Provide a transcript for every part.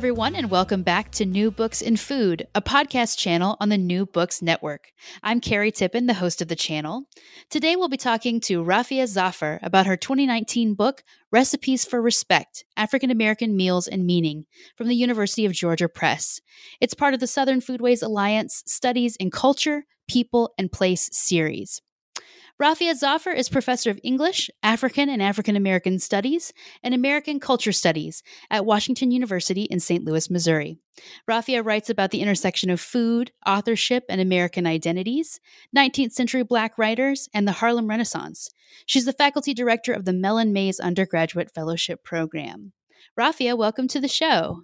Everyone, and welcome back to New Books in Food, a podcast channel on the New Books Network. I'm Carrie Tippen, the host of the channel. Today, we'll be talking to Rafia Zafar about her 2019 book, Recipes for Respect African American Meals and Meaning, from the University of Georgia Press. It's part of the Southern Foodways Alliance Studies in Culture, People, and Place series. Rafia Zafar is professor of English, African and African American Studies, and American Culture Studies at Washington University in St. Louis, Missouri. Rafia writes about the intersection of food, authorship, and American identities, 19th century Black writers, and the Harlem Renaissance. She's the faculty director of the Mellon Mays Undergraduate Fellowship Program. Rafia, welcome to the show.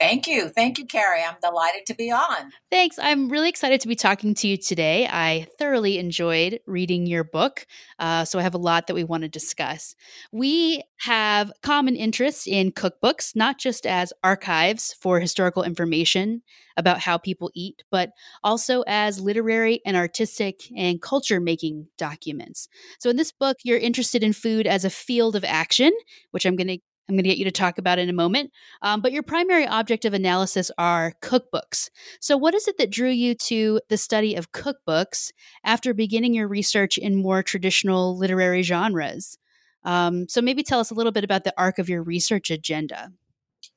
Thank you. Thank you, Carrie. I'm delighted to be on. Thanks. I'm really excited to be talking to you today. I thoroughly enjoyed reading your book, uh, so I have a lot that we want to discuss. We have common interests in cookbooks, not just as archives for historical information about how people eat, but also as literary and artistic and culture making documents. So, in this book, you're interested in food as a field of action, which I'm going to I'm going to get you to talk about in a moment. Um, but your primary object of analysis are cookbooks. So, what is it that drew you to the study of cookbooks after beginning your research in more traditional literary genres? Um, so, maybe tell us a little bit about the arc of your research agenda.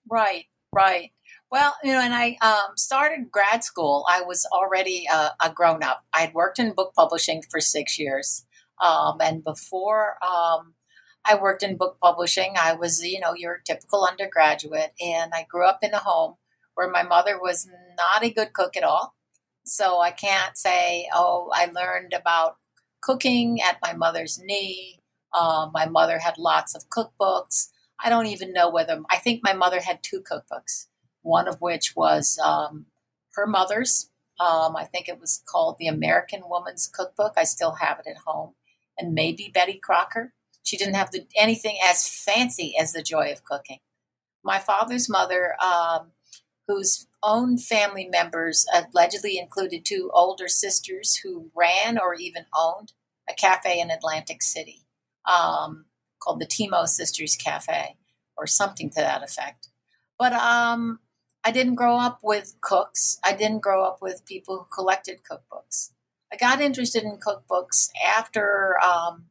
Right, right. Well, you know, and I um, started grad school. I was already uh, a grown up. I had worked in book publishing for six years. Um, and before um, I worked in book publishing. I was, you know, your typical undergraduate, and I grew up in a home where my mother was not a good cook at all. So I can't say, oh, I learned about cooking at my mother's knee. Uh, my mother had lots of cookbooks. I don't even know whether, I think my mother had two cookbooks, one of which was um, her mother's. Um, I think it was called the American Woman's Cookbook. I still have it at home. And maybe Betty Crocker. She didn't have the, anything as fancy as the joy of cooking. My father's mother, um, whose own family members allegedly included two older sisters who ran or even owned a cafe in Atlantic City um, called the Timo Sisters Cafe or something to that effect. But um, I didn't grow up with cooks. I didn't grow up with people who collected cookbooks. I got interested in cookbooks after um,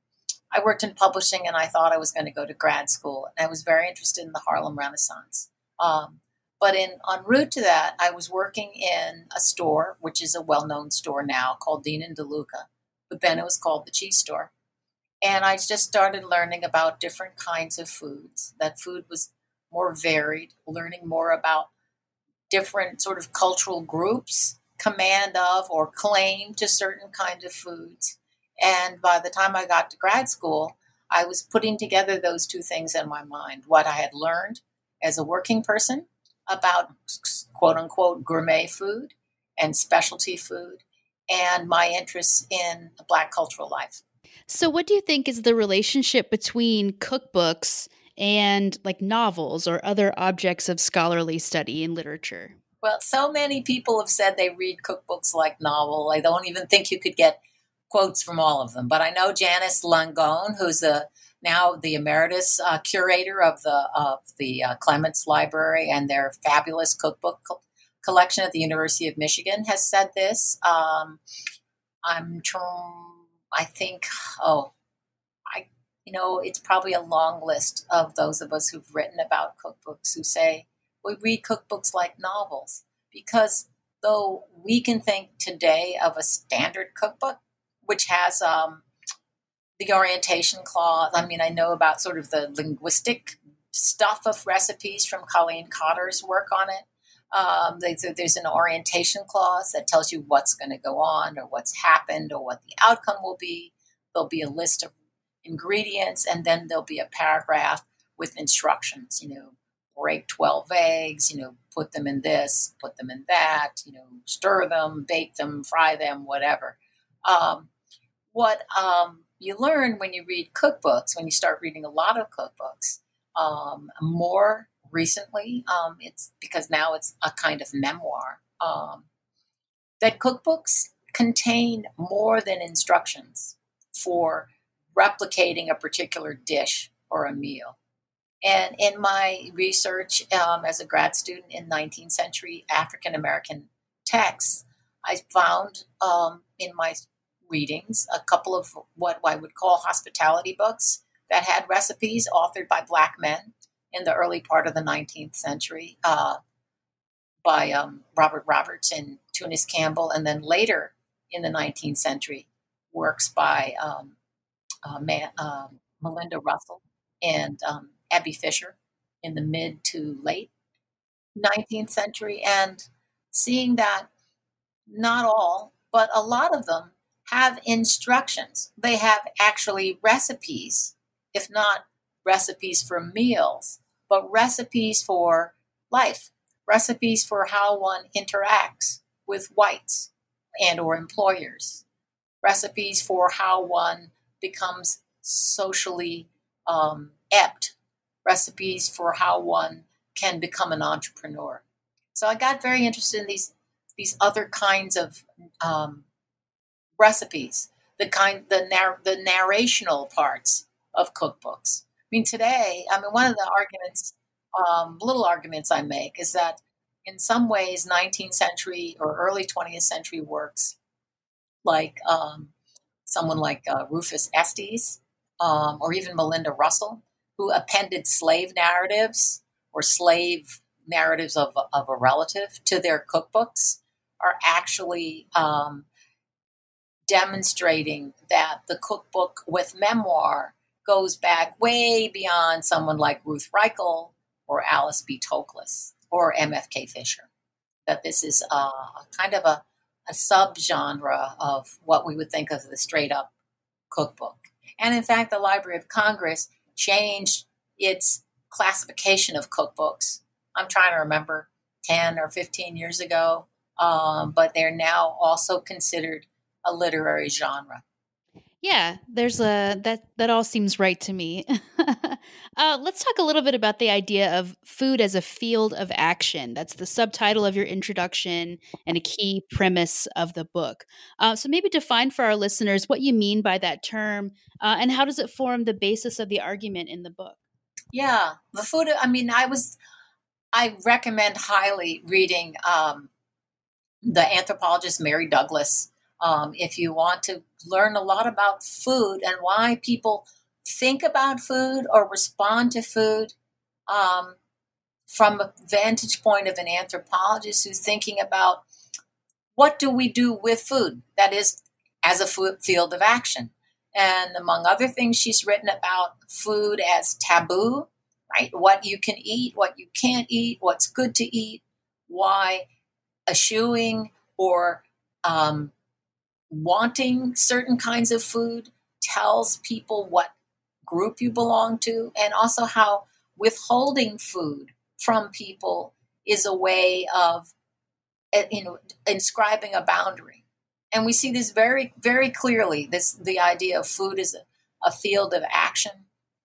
I worked in publishing and I thought I was going to go to grad school. And I was very interested in the Harlem Renaissance. Um, but in en route to that, I was working in a store, which is a well known store now called Dean and DeLuca. But then it was called the Cheese Store. And I just started learning about different kinds of foods, that food was more varied, learning more about different sort of cultural groups, command of or claim to certain kinds of foods and by the time I got to grad school, I was putting together those two things in my mind what I had learned as a working person about quote unquote gourmet food and specialty food, and my interests in Black cultural life. So, what do you think is the relationship between cookbooks and like novels or other objects of scholarly study in literature? Well, so many people have said they read cookbooks like novel. I don't even think you could get quotes from all of them. But I know Janice Longone, who's a now the emeritus uh, curator of the of the uh, Clements Library and their fabulous cookbook co- collection at the University of Michigan, has said this. Um, I'm, tr- I think, oh, I, you know, it's probably a long list of those of us who've written about cookbooks who say we read cookbooks like novels because though we can think today of a standard cookbook which has um, the orientation clause. I mean, I know about sort of the linguistic stuff of recipes from Colleen Cotter's work on it. Um, there's an orientation clause that tells you what's going to go on or what's happened or what the outcome will be. There'll be a list of ingredients, and then there'll be a paragraph with instructions. You know, break 12 eggs, you know, put them in this, put them in that, you know, stir them, bake them, fry them, whatever. Um, what um, you learn when you read cookbooks, when you start reading a lot of cookbooks, um, more recently, um, it's because now it's a kind of memoir, um, that cookbooks contain more than instructions for replicating a particular dish or a meal. And in my research um, as a grad student in 19th century African American texts, I found um, in my readings a couple of what I would call hospitality books that had recipes authored by Black men in the early part of the 19th century uh, by um, Robert Roberts and Tunis Campbell, and then later in the 19th century, works by um, uh, uh, Malinda Russell and um, Abby Fisher in the mid to late 19th century, and seeing that not all, but a lot of them have instructions. They have actually recipes, if not recipes for meals, but recipes for life, recipes for how one interacts with whites and or employers, recipes for how one becomes socially um, apt, recipes for how one can become an entrepreneur. So I got very interested in these these other kinds of um, recipes, the kind the narr- the narrational parts of cookbooks. I mean, today, I mean, one of the arguments, um, little arguments I make is that in some ways, 19th century or early 20th century works, like um, someone like uh, Rufus Estes um, or even Malinda Russell, who appended slave narratives or slave narratives of, of a relative to their cookbooks, are actually um, demonstrating that the cookbook with memoir goes back way beyond someone like Ruth Reichl or Alice B. Toklas or MFK Fisher. That this is a, a kind of a, a subgenre of what we would think of the straight up cookbook. And in fact, the Library of Congress changed its classification of cookbooks. I'm trying to remember 10 or 15 years ago, um, but they're now also considered a literary genre. Yeah, there's a that that all seems right to me. uh, let's talk a little bit about the idea of food as a field of action. That's the subtitle of your introduction and a key premise of the book. Uh, so maybe define for our listeners what you mean by that term uh, and how does it form the basis of the argument in the book. Yeah, the food. I mean, I was. I recommend highly reading um, the anthropologist Mary Douglas um, if you want to learn a lot about food and why people think about food or respond to food um, from a vantage point of an anthropologist who's thinking about what do we do with food that is as a field of action. And among other things she's written about food as taboo right? What you can eat what you can't eat what's good to eat why eschewing or um, wanting certain kinds of food tells people what group you belong to, and also how withholding food from people is a way of eh, you know inscribing a boundary. And we see this very very clearly this the idea of food is a, a field of action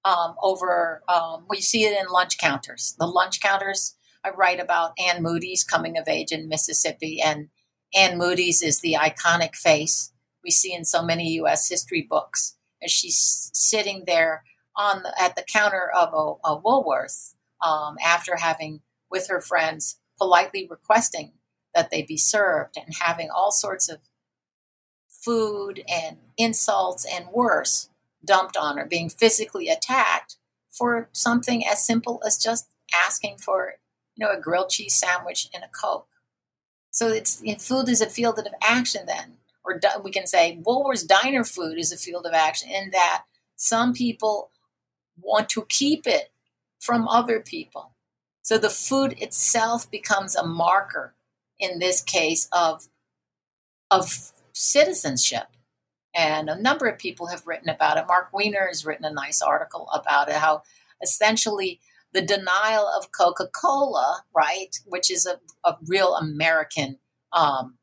um, over um, we see it in lunch counters. The lunch counters i write about anne moody's coming of age in mississippi and Anne Moody's is the iconic face we see in so many U.S. history books as she's sitting there on the, at the counter of a, a Woolworth um, after having, with her friends, politely requesting that they be served and having all sorts of food and insults and worse dumped on her, being physically attacked for something as simple as just asking for, you know, a grilled cheese sandwich and a Coke. So it's food is a field of action then. Or we can say Woolworth's diner food is a field of action in that some people want to keep it from other people. So the food itself becomes a marker in this case of of citizenship. And a number of people have written about it. Mark Weiner has written a nice article about it, how essentially the denial of Coca Cola, right, which is a, a real American um,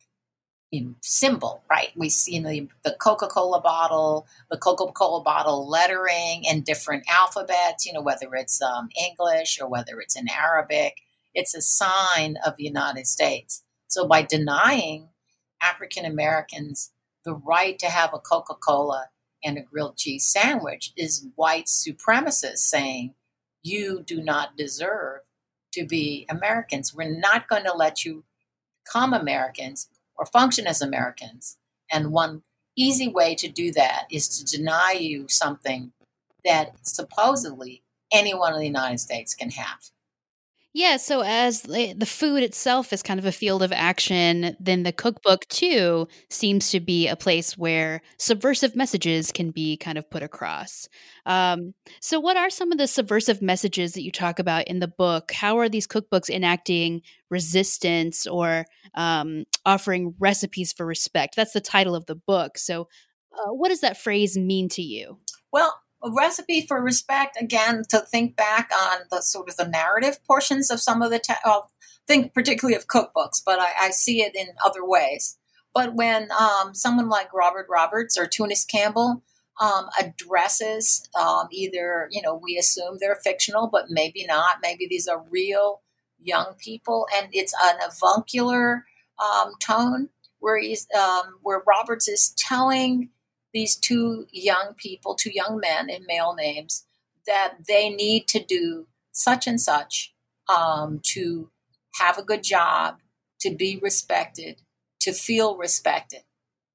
symbol, right? We see the, the Coca Cola bottle, the Coca Cola bottle lettering in different alphabets, you know, whether it's um, English or whether it's in Arabic. It's a sign of the United States. So by denying African Americans the right to have a Coca Cola and a grilled cheese sandwich is white supremacists saying, you do not deserve to be Americans. We're not going to let you become Americans or function as Americans. And one easy way to do that is to deny you something that supposedly anyone in the United States can have. Yeah, so as the, food itself is kind of a field of action, then the cookbook too seems to be a place where subversive messages can be kind of put across. Um, so, what are some of the subversive messages that you talk about in the book? How are these cookbooks enacting resistance or um, offering recipes for respect? That's the title of the book. So, uh, what does that phrase mean to you? Well, a recipe for respect again to think back on the sort of the narrative portions of some of the te- think particularly of cookbooks but I, I, see it in other ways. But when um, someone like robert roberts or tunis campbell um, addresses um, either you know we assume they're fictional but maybe not maybe these are real young people and it's an avuncular um, tone where he's um, where roberts is telling these two young people, two young men in male names, that they need to do such and such um, to have a good job, to be respected, to feel respected.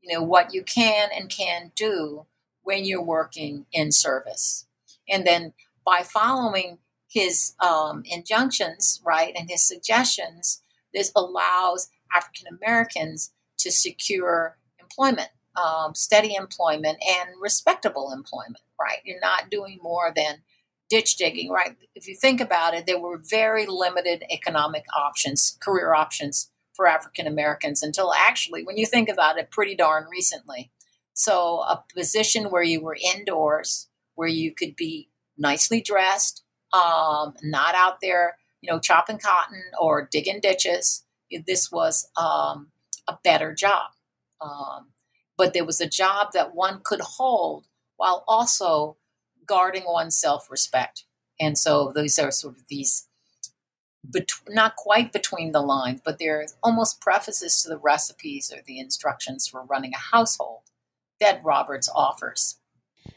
You know, what you can and can do when you're working in service. And then by following his um, injunctions, right, and his suggestions, this allows African Americans to secure employment um, steady employment and respectable employment, right? You're not doing more than ditch digging, right? If you think about it, there were very limited economic options, career options for African Americans until actually, when you think about it, pretty darn recently. So, a position where you were indoors, where you could be nicely dressed, um, not out there, you know, chopping cotton or digging ditches. This was um, a better job. Um, but there was a job that one could hold while also guarding one's self respect. And so these are sort of these, bet- not quite between the lines, but they're almost prefaces to the recipes or the instructions for running a household that Roberts offers.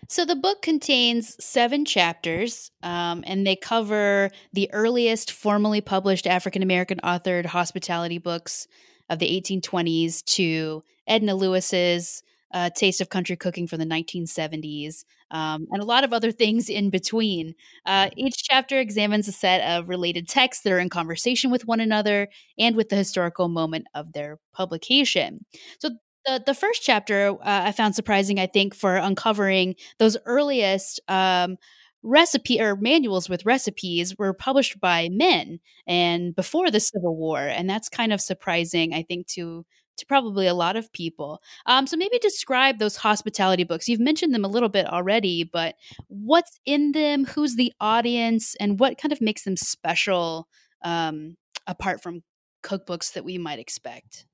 So the book contains seven chapters, um, and they cover the earliest formally published African American authored hospitality books of the 1820s to Edna Lewis's uh, Taste of Country Cooking from the 1970s, um, and a lot of other things in between. Uh, each chapter examines a set of related texts that are in conversation with one another and with the historical moment of their publication. So the, the first chapter uh, I found surprising, I think, for uncovering those earliest um, recipe or manuals with recipes were published by men and before the Civil War, and that's kind of surprising, I think, to to probably a lot of people. Um, so maybe describe those hospitality books. You've mentioned them a little bit already, but what's in them? Who's the audience, and what kind of makes them special um, apart from cookbooks that we might expect?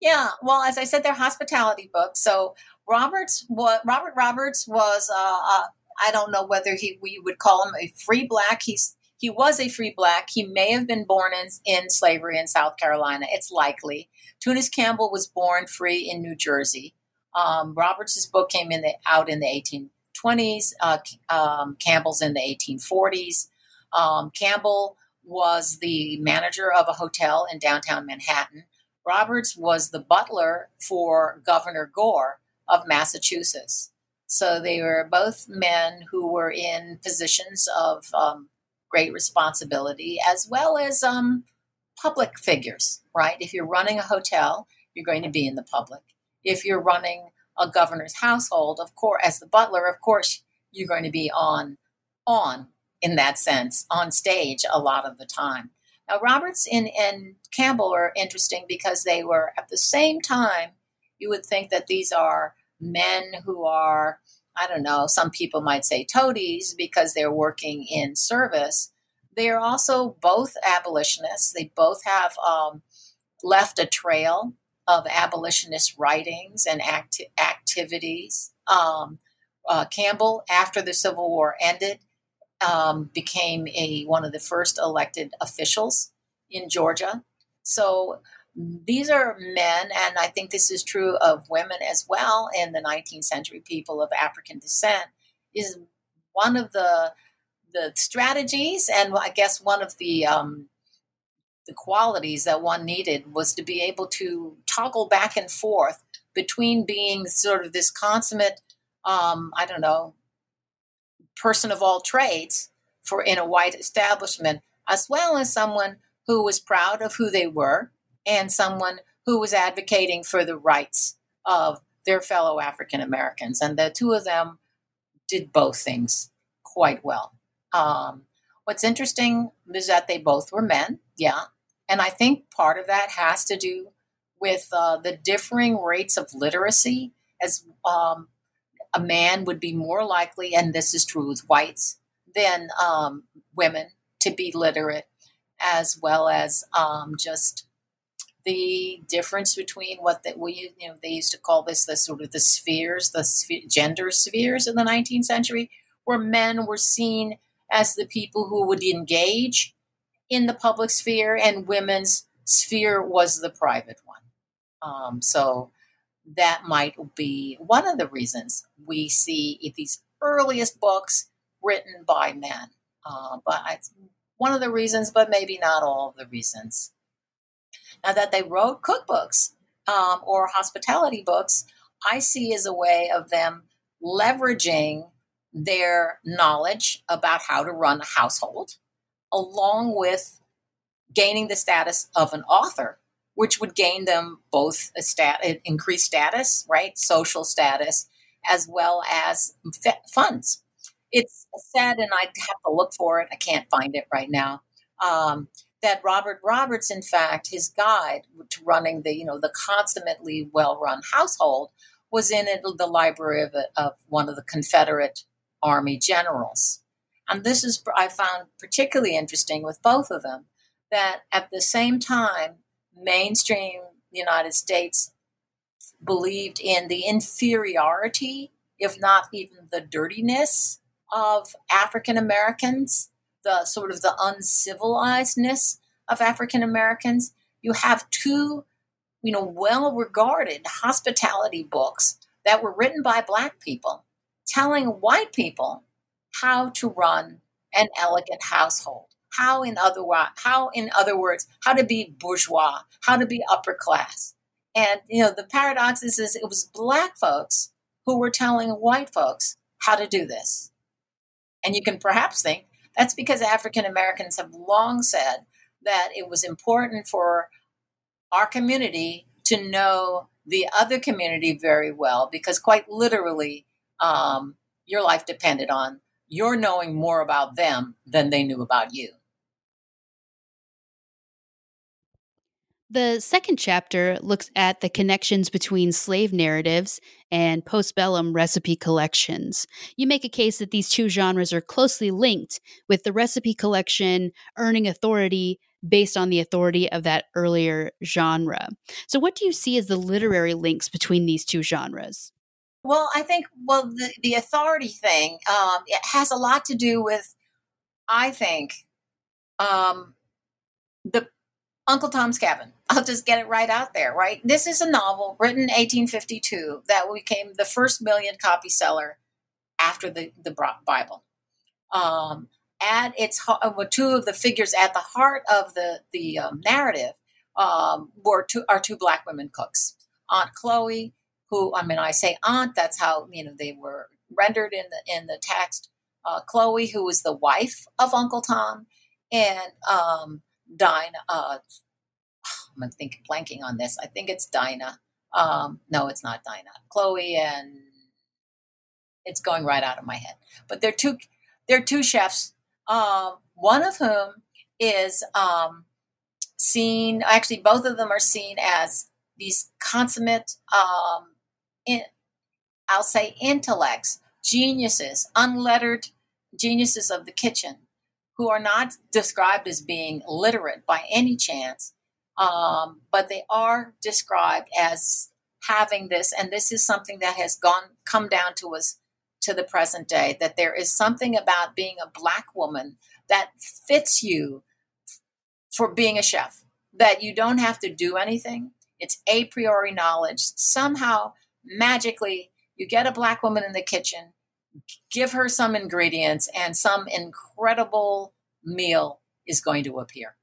Yeah, well, as I said, they're hospitality books. So Roberts, what Robert Roberts was uh, uh, I don't know whether he we would call him a free black. He's he was a free black. He may have been born in, in slavery in South Carolina. It's likely. Tunis Campbell was born free in New Jersey. Um, Roberts' book came in the, out in the 1820s. Uh, um, Campbell's in the 1840s. Um, Campbell was the manager of a hotel in downtown Manhattan. Roberts was the butler for Governor Gore of Massachusetts. So they were both men who were in positions of um, great responsibility as well as um, public figures, right? If you're running a hotel, you're going to be in the public. If you're running a governor's household, of course, as the butler, of course, you're going to be on on in that sense on stage a lot of the time. Now, Roberts and, and Campbell are interesting because they were at the same time. You would think that these are men who are, I don't know, some people might say toadies because they're working in service. they are also both abolitionists. They both have um, left a trail of abolitionist writings and acti- activities. Um, uh, Campbell, after the Civil War ended, um, became a one of the first elected officials in Georgia. So these are men, and I think this is true of women as well in the 19th century. People of African descent is one of the the strategies, and I guess one of the um, the qualities that one needed was to be able to toggle back and forth between being sort of this consummate, um, I don't know, person of all trades for in a white establishment, as well as someone who was proud of who they were and someone who was advocating for the rights of their fellow African Americans. And the two of them did both things quite well. Um, what's interesting is that they both were men, yeah. And I think part of that has to do with uh, the differing rates of literacy, as um, a man would be more likely, and this is true with whites, than um, women to be literate, as well as um, just the difference between what that we you know they used to call this the sort of the spheres, the gender spheres in the 19th century, where men were seen as the people who would engage in the public sphere, and women's sphere was the private one. Um, so that might be one of the reasons we see these earliest books written by men. Uh, but I, one of the reasons, but maybe not all of the reasons. Now that they wrote cookbooks um, or hospitality books, I see as a way of them leveraging their knowledge about how to run a household, along with gaining the status of an author, which would gain them both a stat, increased status, right, social status, as well as funds. It's said, and I have to look for it. I can't find it right now. Um, that Robert Roberts, in fact, his guide to running the you know the consummately well-run household was in the library of, a, of one of the Confederate Army generals. And this is, I found particularly interesting with both of them, that at the same time, mainstream United States believed in the inferiority, if not even the dirtiness, of African Americans, the sort of the uncivilizedness of African Americans. You have two, you know, well regarded hospitality books that were written by black people telling white people how to run an elegant household. How in other how in other words how to be bourgeois how to be upper class. And you know the paradox is, is it was black folks who were telling white folks how to do this. And you can perhaps think that's because african americans have long said that it was important for our community to know the other community very well because quite literally um, your life depended on your knowing more about them than they knew about you. The second chapter looks at the connections between slave narratives and postbellum recipe collections. You make a case that these two genres are closely linked, with the recipe collection earning authority based on the authority of that earlier genre. So, what do you see as the literary links between these two genres? Well, I think well the the authority thing um, it has a lot to do with, I think, um, the Uncle Tom's Cabin. I'll just get it right out there. Right, this is a novel written 1852 that became the first million copy seller after the the Bible. Um, at its uh, two of the figures at the heart of the the um, narrative um, were two are two black women cooks, Aunt Chloe who I mean I say aunt. That's how you know they were rendered in the in the text. Uh, Chloe, who was the wife of Uncle Tom, and um, Dinah. Uh, I'm thinking blanking on this. I think it's Dinah. Um, no, it's not Dinah. Chloe and it's going right out of my head. But they're two they're two chefs. Um, one of whom is um, seen. Actually, both of them are seen as these consummate um, in, I'll say intellects, geniuses, unlettered geniuses of the kitchen who are not described as being literate by any chance, um, but they are described as having this, and this is something that has gone come down to us to the present day. That there is something about being a black woman that fits you for being a chef. That you don't have to do anything. It's a priori knowledge. Somehow, magically, you get a black woman in the kitchen, give her some ingredients, and some incredible meal is going to appear.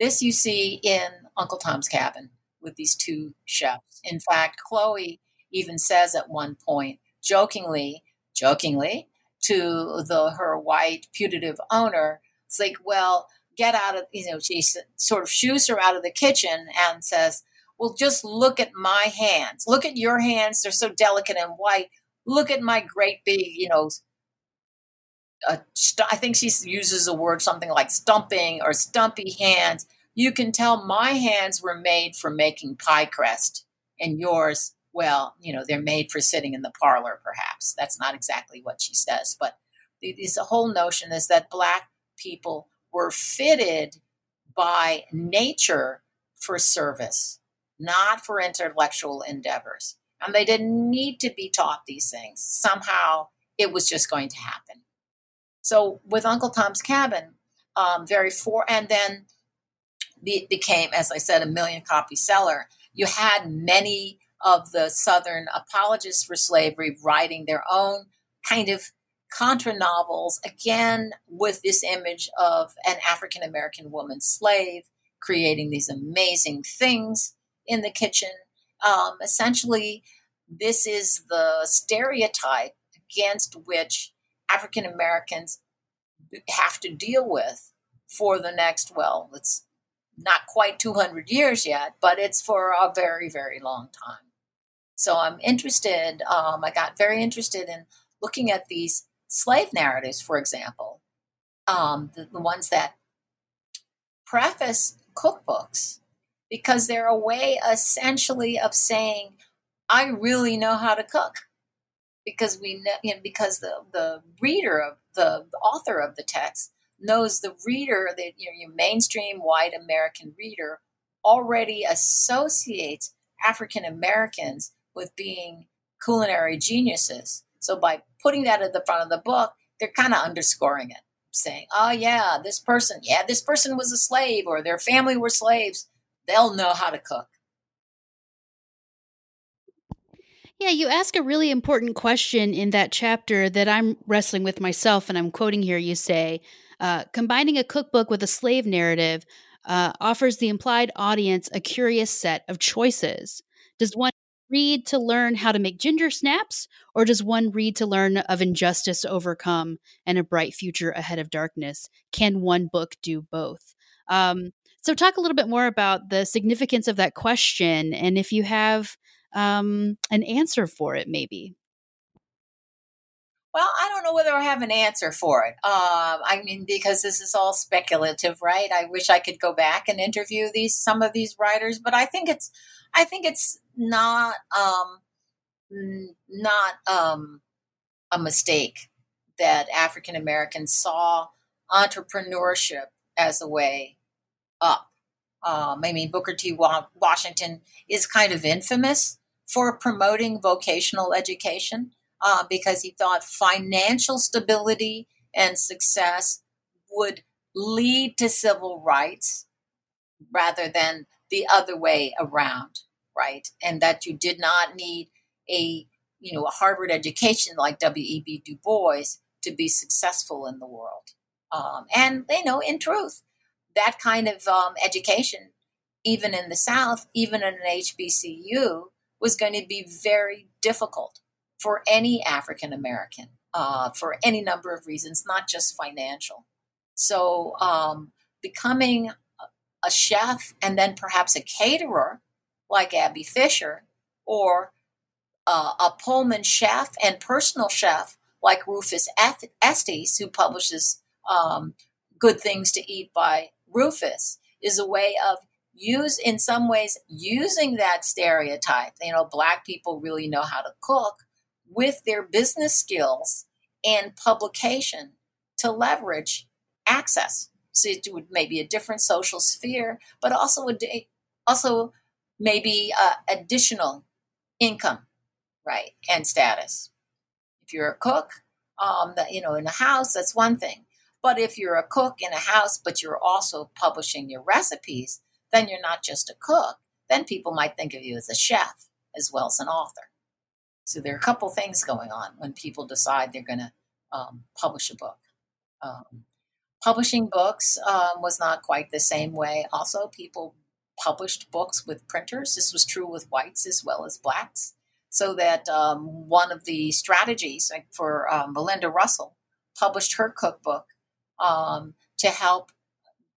This you see in Uncle Tom's Cabin with these two chefs. In fact, Chloe even says at one point, jokingly, jokingly, to the her white putative owner, it's like, well, get out of, you know, she sort of shoos her out of the kitchen and says, well, just look at my hands. Look at your hands. They're so delicate and white. Look at my great big, you know, st- I think she uses a word something like stumping or stumpy hands. You can tell my hands were made for making pie crust, and yours, well, you know, they're made for sitting in the parlor, perhaps. That's not exactly what she says, but the, this whole notion is that black people were fitted by nature for service not for intellectual endeavors. And they didn't need to be taught these things. Somehow it was just going to happen. So with Uncle Tom's Cabin, um, very for, and then be, became, as I said, a million copy seller. You had many of the Southern apologists for slavery writing their own kind of contra novels, again, with this image of an African American woman slave creating these amazing things in the kitchen. Um, essentially, this is the stereotype against which African Americans have to deal with for the next, well, it's not quite 200 years yet, but it's for a very, very long time. So I'm interested, um, I got very interested in looking at these slave narratives, for example, um, the, the ones that preface cookbooks because they're a way essentially of saying, I really know how to cook. Because we know, you know, because the, the reader of the, the author of the text knows the reader that you know, your mainstream white American reader already associates African Americans with being culinary geniuses. So by putting that at the front of the book, they're kind of underscoring it, saying, "Oh yeah, this person, yeah, this person was a slave, or their family were slaves." they'll know how to cook. Yeah, you ask a really important question in that chapter that I'm wrestling with myself, and I'm quoting here. You say, uh, combining a cookbook with a slave narrative uh, offers the implied audience a curious set of choices. Does one read to learn how to make ginger snaps, or does one read to learn of injustice overcome and a bright future ahead of darkness? Can one book do both? Um, so, talk a little bit more about the significance of that question and if you have um, an answer for it, maybe. Well, I don't know whether I have an answer for it. Uh, I mean, because this is all speculative, right? I wish I could go back and interview these some of these writers, but I think it's, I think it's not, um, not um, a mistake that African Americans saw entrepreneurship as a way up. Um, I mean, Booker T. Washington is kind of infamous for promoting vocational education uh, because he thought financial stability and success would lead to civil rights rather than the other way around, right? And that you did not need a you know a Harvard education like W.E.B. Du Bois to be successful in the world. Um, and you know, in truth, that kind of um, education, even in the South, even in an HBCU, was going to be very difficult for any African American uh, for any number of reasons, not just financial. So, um, becoming a chef and then perhaps a caterer like Abby Fisher, or uh, a Pullman chef and personal chef like Rufus Estes, who publishes um, Good Things to Eat by Rufus is a way of use in some ways using that stereotype. You know, black people really know how to cook with their business skills and publication to leverage access. So it would maybe a different social sphere, but also a, also maybe uh, additional income, right, and status. If you're a cook, um, you know, in a house, that's one thing. But if you're a cook in a house, but you're also publishing your recipes, then you're not just a cook. Then people might think of you as a chef as well as an author. So there are a couple things going on when people decide they're going to um, publish a book. Um, publishing books um, was not quite the same way. Also, people published books with printers. This was true with whites as well as blacks. So that um, one of the strategies like for um, Malinda Russell published her cookbook um, to help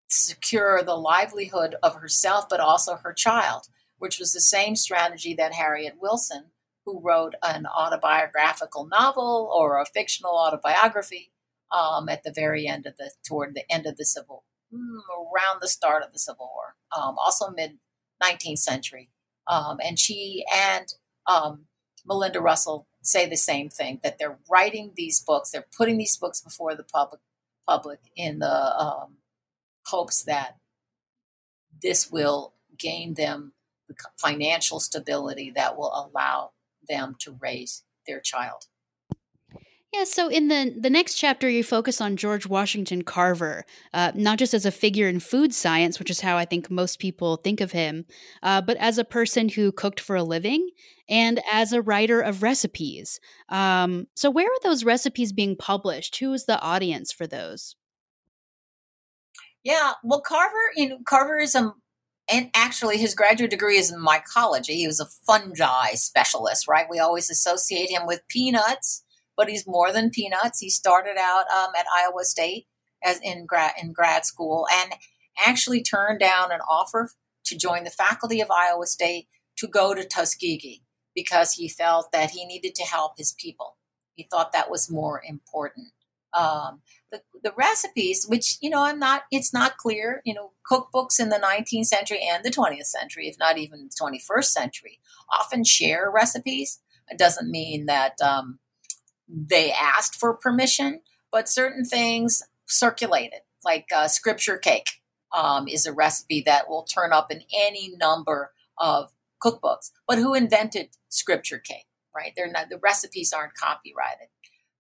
secure the livelihood of herself, but also her child, which was the same strategy that Harriet Wilson, who wrote an autobiographical novel or a fictional autobiography um, at the very end of the toward the end of the Civil, mm, around the start of the Civil War, um, also mid 19th century, um, and she and um, Malinda Russell say the same thing that they're writing these books, they're putting these books before the public public in the um, hopes that this will gain them the financial stability that will allow them to raise their child. Yeah, so in the the next chapter, you focus on George Washington Carver, uh, not just as a figure in food science, which is how I think most people think of him, uh, but as a person who cooked for a living and as a writer of recipes. Um, so, where are those recipes being published? Who is the audience for those? Yeah, well, Carver, you know, Carver is a, and actually his graduate degree is in mycology. He was a fungi specialist, right? We always associate him with peanuts but he's more than peanuts. He started out um, at Iowa State as in grad in grad school and actually turned down an offer to join the faculty of Iowa State to go to Tuskegee because he felt that he needed to help his people. He thought that was more important. Um, the, the recipes, which you know, I'm not. It's not clear. You know, cookbooks in the 19th century and the 20th century, if not even the 21st century, often share recipes. It doesn't mean that um, they asked for permission, but certain things circulated, like uh, scripture cake um, is a recipe that will turn up in any number of cookbooks. But who invented scripture cake? Right? They're not the recipes aren't copyrighted.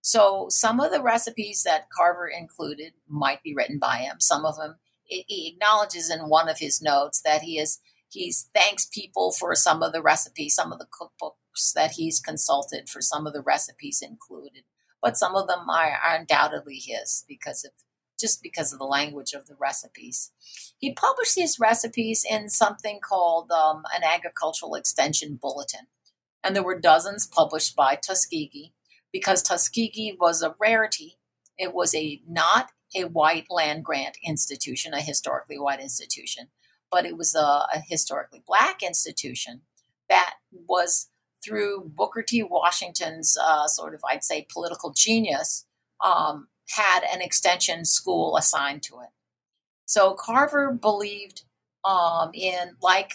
So some of the recipes that Carver included might be written by him. Some of them he acknowledges in one of his notes that he is he's thanks people for some of the recipes, some of the cookbooks that he's consulted for some of the recipes included, but some of them are, are undoubtedly his because of just because of the language of the recipes. He published these recipes in something called um, an agricultural extension bulletin, and there were dozens published by Tuskegee because Tuskegee was a rarity. It was a not a white land grant institution, a historically white institution, but it was a, a historically black institution that was through Booker T. Washington's uh, sort of, I'd say, political genius, um, had an extension school assigned to it. So Carver believed um, in, like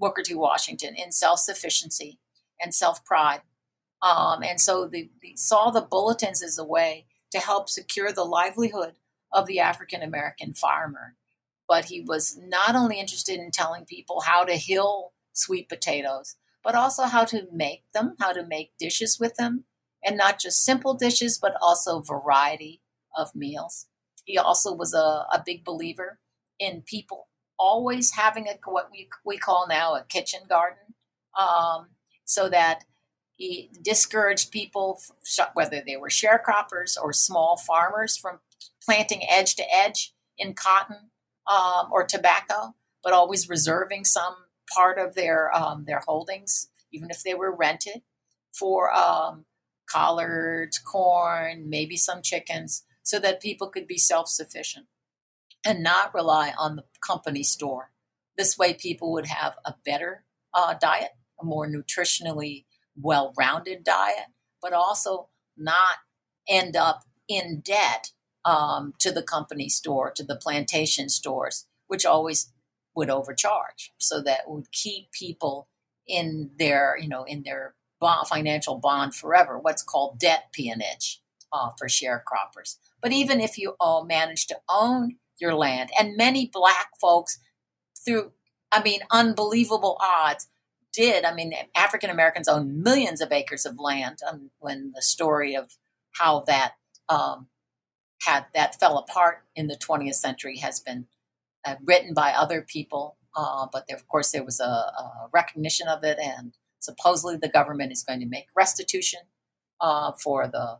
Booker T. Washington, in self sufficiency and self pride. Um, and so they, saw the bulletins as a way to help secure the livelihood of the African American farmer. But he was not only interested in telling people how to hill sweet potatoes, but also how to make them, how to make dishes with them, and not just simple dishes, but also variety of meals. He also was a, a big believer in people always having a what we, we call now a kitchen garden, um, so that he discouraged people, whether they were sharecroppers or small farmers, from planting edge to edge in cotton um, or tobacco, but always reserving some part of their um, their holdings, even if they were rented, for um, collards, corn, maybe some chickens, so that people could be self sufficient and not rely on the company store. This way, people would have a better uh, diet, a more nutritionally well rounded diet, but also not end up in debt um, to the company store, to the plantation stores, which always would overcharge. So that would keep people in their you know in their bond, financial bond forever what's called debt peonage uh, for sharecroppers. But even if you all manage to own your land, and many black folks through, I mean, unbelievable odds did. I mean, African Americans own millions of acres of land. Um, when the story of how that um, had that fell apart in the 20th century has been uh, written by other people, uh, but there, of course there was a, a, recognition of it, and supposedly the government is going to make restitution uh, for the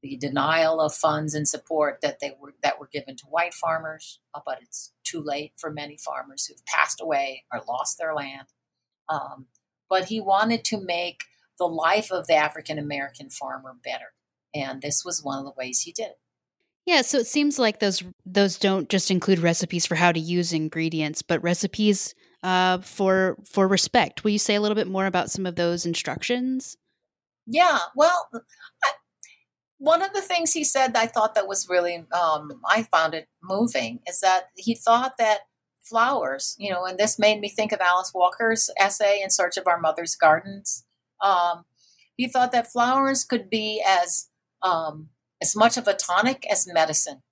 the denial of funds and support that they were that were given to white farmers, uh, but it's too late for many farmers who've passed away or lost their land. Um, but he wanted to make the life of the African American farmer better, and this was one of the ways he did it. Yeah, so it seems like those those don't just include recipes for how to use ingredients, but recipes uh, for for respect. Will you say a little bit more about some of those instructions? Yeah, well, I, one of the things he said I thought that was really, um, I found it moving, is that he thought that flowers, you know, and this made me think of Alice Walker's essay in Search of Our Mother's Gardens. Um, he thought that flowers could be as um, as much of a tonic as medicine,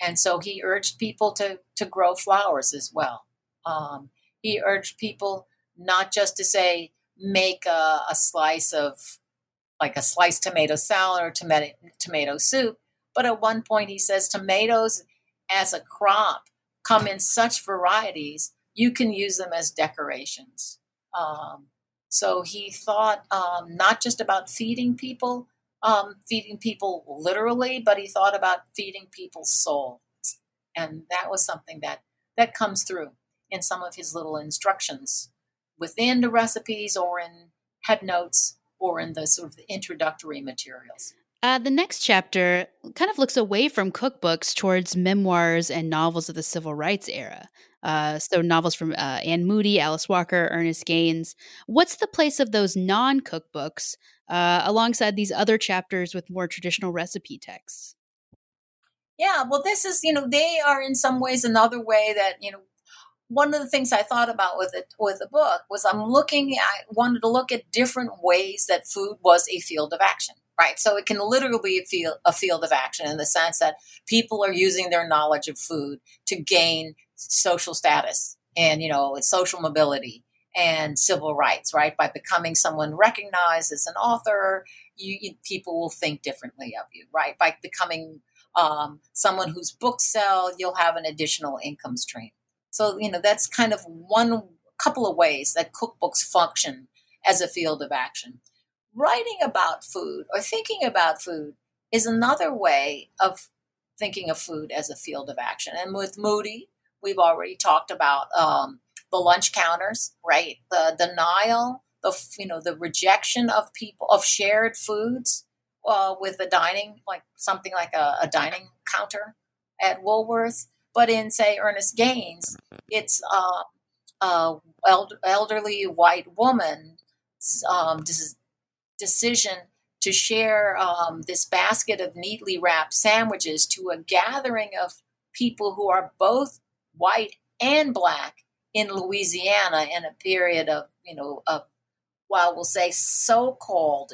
and so he urged people to to grow flowers as well. Um, he urged people not just to say make a, a slice of like a sliced tomato salad or tomato, tomato soup. But at one point, he says tomatoes as a crop come in such varieties, you can use them as decorations. Um, so he thought um, not just about feeding people, um, feeding people literally, but he thought about feeding people's souls. And that was something that, that comes through in some of his little instructions within the recipes or in head notes or in the sort of the introductory materials. Uh, the next chapter kind of looks away from cookbooks towards memoirs and novels of the civil rights era. Uh, so, novels from uh, Anne Moody, Alice Walker, Ernest Gaines. What's the place of those non cookbooks uh, alongside these other chapters with more traditional recipe texts? Yeah, well, this is, you know, they are in some ways another way that, you know, one of the things I thought about with it with the book was I'm looking I wanted to look at different ways that food was a field of action right so it can literally be a field, a field of action in the sense that people are using their knowledge of food to gain social status and you know social mobility and civil rights right? By becoming someone recognized as an author you, you people will think differently of you right? By becoming um, someone whose books sell you'll have an additional income stream. So, you know, that's kind of one couple of ways that cookbooks function as a field of action. Writing about food or thinking about food is another way of thinking of food as a field of action. And with Moody, we've already talked about um, the lunch counters, right? The denial, the you know, the rejection of people of shared foods uh, with the dining, like something like a, a dining counter at Woolworth. But in, say, Ernest Gaines, it's uh, a elderly white woman um, decision to share um, this basket of neatly wrapped sandwiches to a gathering of people who are both white and black in Louisiana in a period of, you know, of, well, we'll say so-called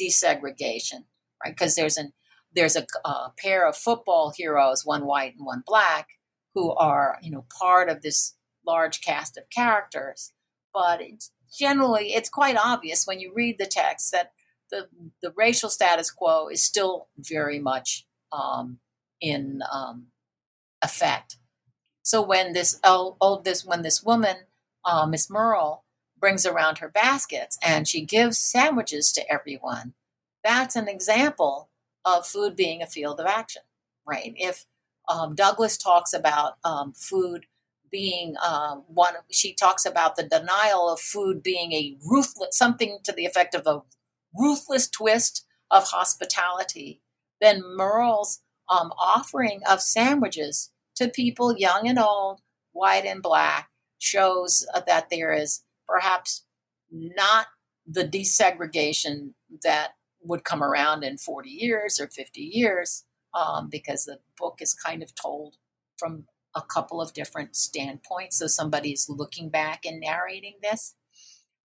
desegregation, right? Because there's an there's a, a pair of football heroes, one white and one black, who are you know part of this large cast of characters. But it's, generally, it's quite obvious when you read the text that the the racial status quo is still very much um, in um, effect. So when this oh, oh this when this woman uh, Miss Merle brings around her baskets and she gives sandwiches to everyone, that's an example of food being a field of action, right? If um, Douglass talks about um, food being um, one. She talks about the denial of food being a ruthless something to the effect of a ruthless twist of hospitality. Then Merle's um, offering of sandwiches to people young and old, white and black, shows uh, that there is perhaps not the desegregation that would come around in 40 years or 50 years, um, because the book is kind of told from a couple of different standpoints. So somebody's looking back and narrating this,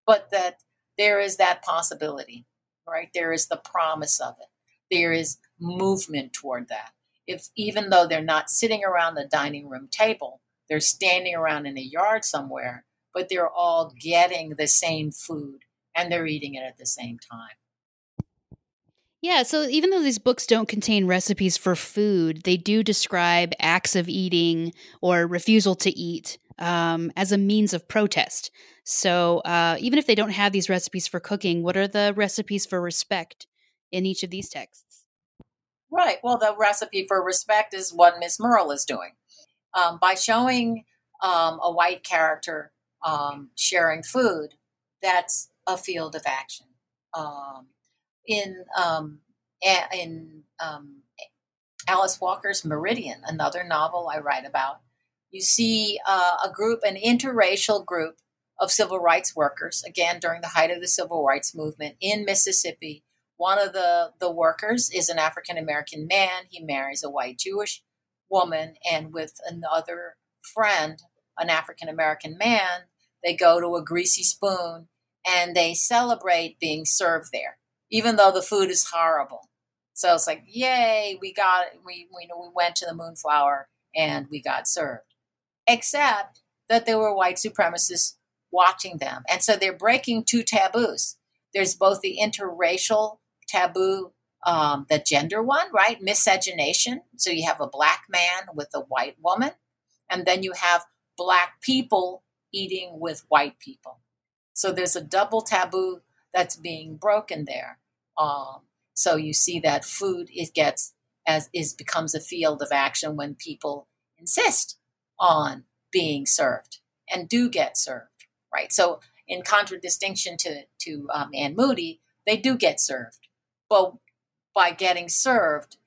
but that there is that possibility, right? There is the promise of it. There is movement toward that. if even though they're not sitting around the dining room table, they're standing around in a yard somewhere, but they're all getting the same food and they're eating it at the same time. Yeah, so even though these books don't contain recipes for food, they do describe acts of eating or refusal to eat um, as a means of protest. So uh, even if they don't have these recipes for cooking, what are the recipes for respect in each of these texts? Right. Well, the recipe for respect is what Miss Merle is doing. Um, by showing um, a white character um, sharing food, that's a field of action. In um, in um, Alice Walker's Meridian, another novel I write about, you see uh, a group, an interracial group of civil rights workers, again during the height of the civil rights movement in Mississippi. One of the, the workers is an African American man. He marries a white Jewish woman, and with another friend, an African American man, they go to a greasy spoon and they celebrate being served there, even though the food is horrible. So it's like, yay, we got we we we went to the Moonflower and we got served. Except that there were white supremacists watching them. And so they're breaking two taboos. There's both the interracial taboo, um, the gender one, right? Miscegenation. So you have a black man with a white woman, and then you have black people eating with white people. So there's a double taboo that's being broken there. Um, so you see that food it gets as is becomes a field of action when people insist on being served and do get served, right? So in contradistinction to to um, Anne Moody, they do get served, but by getting served,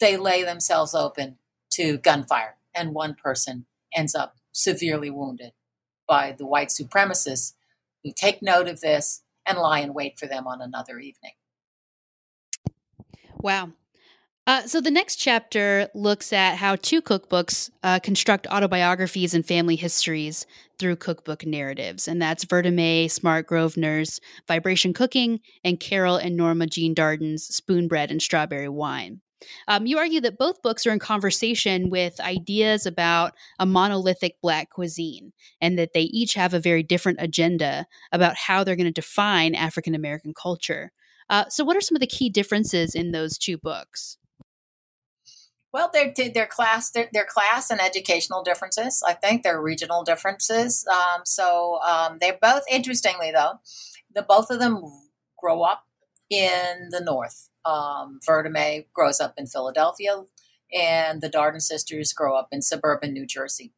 they lay themselves open to gunfire, and one person ends up severely wounded by the white supremacists who take note of this and lie in wait for them on another evening. Wow. Uh, so the next chapter looks at how two cookbooks uh, construct autobiographies and family histories through cookbook narratives, and that's Verda Smart Grosvenor's Vibration Cooking and Carol and Norma Jean Darden's Spoonbread and Strawberry Wine. Um, you argue that both books are in conversation with ideas about a monolithic Black cuisine, and that they each have a very different agenda about how they're going to define African American culture. Uh, so, what are some of the key differences in those two books? Well, they're they're class they're class and educational differences. I think they're regional differences. Um, so um, they're both interestingly though, the both of them grow up in the North. Um, grows up in Philadelphia, and the Darden sisters grow up in suburban New Jersey.